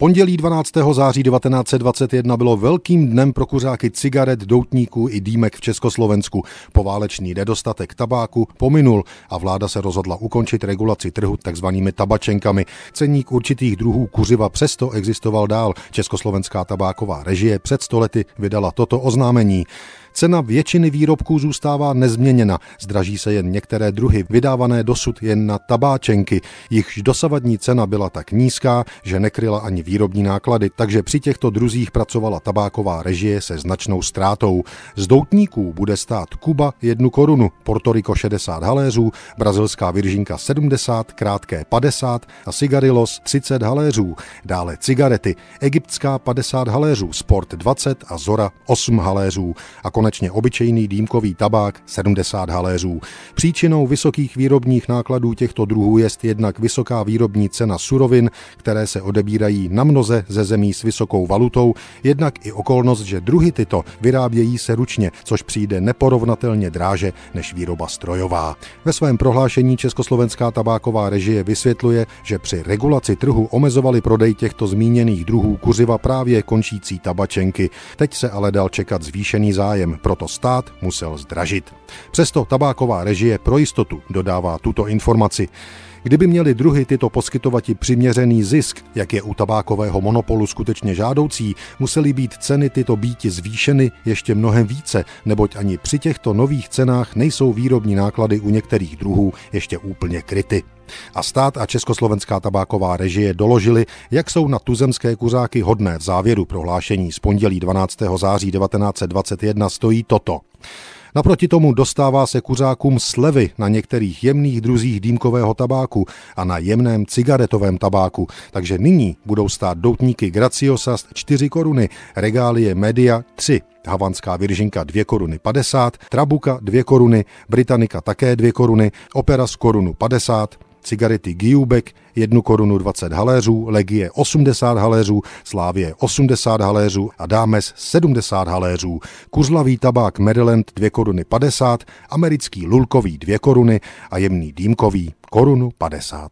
Pondělí 12. září 1921 bylo velkým dnem pro kuřáky cigaret, doutníků i dýmek v Československu. Poválečný nedostatek tabáku pominul a vláda se rozhodla ukončit regulaci trhu takzvanými tabačenkami. Ceník určitých druhů kuřiva přesto existoval dál. Československá tabáková režie před stolety vydala toto oznámení. Cena většiny výrobků zůstává nezměněna, zdraží se jen některé druhy, vydávané dosud jen na tabáčenky. Jichž dosavadní cena byla tak nízká, že nekryla ani výrobní náklady, takže při těchto druzích pracovala tabáková režie se značnou ztrátou. Z doutníků bude stát Kuba jednu korunu, Porto 60 haléřů, brazilská viržinka 70, krátké 50 a Sigarilos 30 haléřů. Dále cigarety, egyptská 50 haléřů, Sport 20 a Zora 8 haléřů. A konec konečně obyčejný dýmkový tabák 70 haléřů. Příčinou vysokých výrobních nákladů těchto druhů je jednak vysoká výrobní cena surovin, které se odebírají na mnoze ze zemí s vysokou valutou, jednak i okolnost, že druhy tyto vyrábějí se ručně, což přijde neporovnatelně dráže než výroba strojová. Ve svém prohlášení Československá tabáková režie vysvětluje, že při regulaci trhu omezovali prodej těchto zmíněných druhů kuřiva právě končící tabačenky. Teď se ale dal čekat zvýšený zájem proto stát musel zdražit. Přesto tabáková režie pro jistotu dodává tuto informaci. Kdyby měli druhy tyto poskytovati přiměřený zisk, jak je u tabákového monopolu skutečně žádoucí, musely být ceny tyto býti zvýšeny ještě mnohem více, neboť ani při těchto nových cenách nejsou výrobní náklady u některých druhů ještě úplně kryty. A stát a československá tabáková režie doložili, jak jsou na tuzemské kuřáky hodné v závěru prohlášení z pondělí 12. září 1921 stojí toto. Naproti tomu dostává se kuřákům slevy na některých jemných druzích dýmkového tabáku a na jemném cigaretovém tabáku, takže nyní budou stát doutníky Graciosas 4 koruny, regálie Media 3, Havanská viržinka 2 koruny 50, Trabuka 2 koruny, Britannica také 2 koruny, Operas korunu 50, cigarety Giubek 1 korunu 20 haléřů, Legie 80 haléřů, Slávě 80 haléřů a Dámes 70 haléřů, kurzlavý tabák Maryland 2 koruny 50, americký lulkový 2 koruny a jemný dýmkový korunu 50.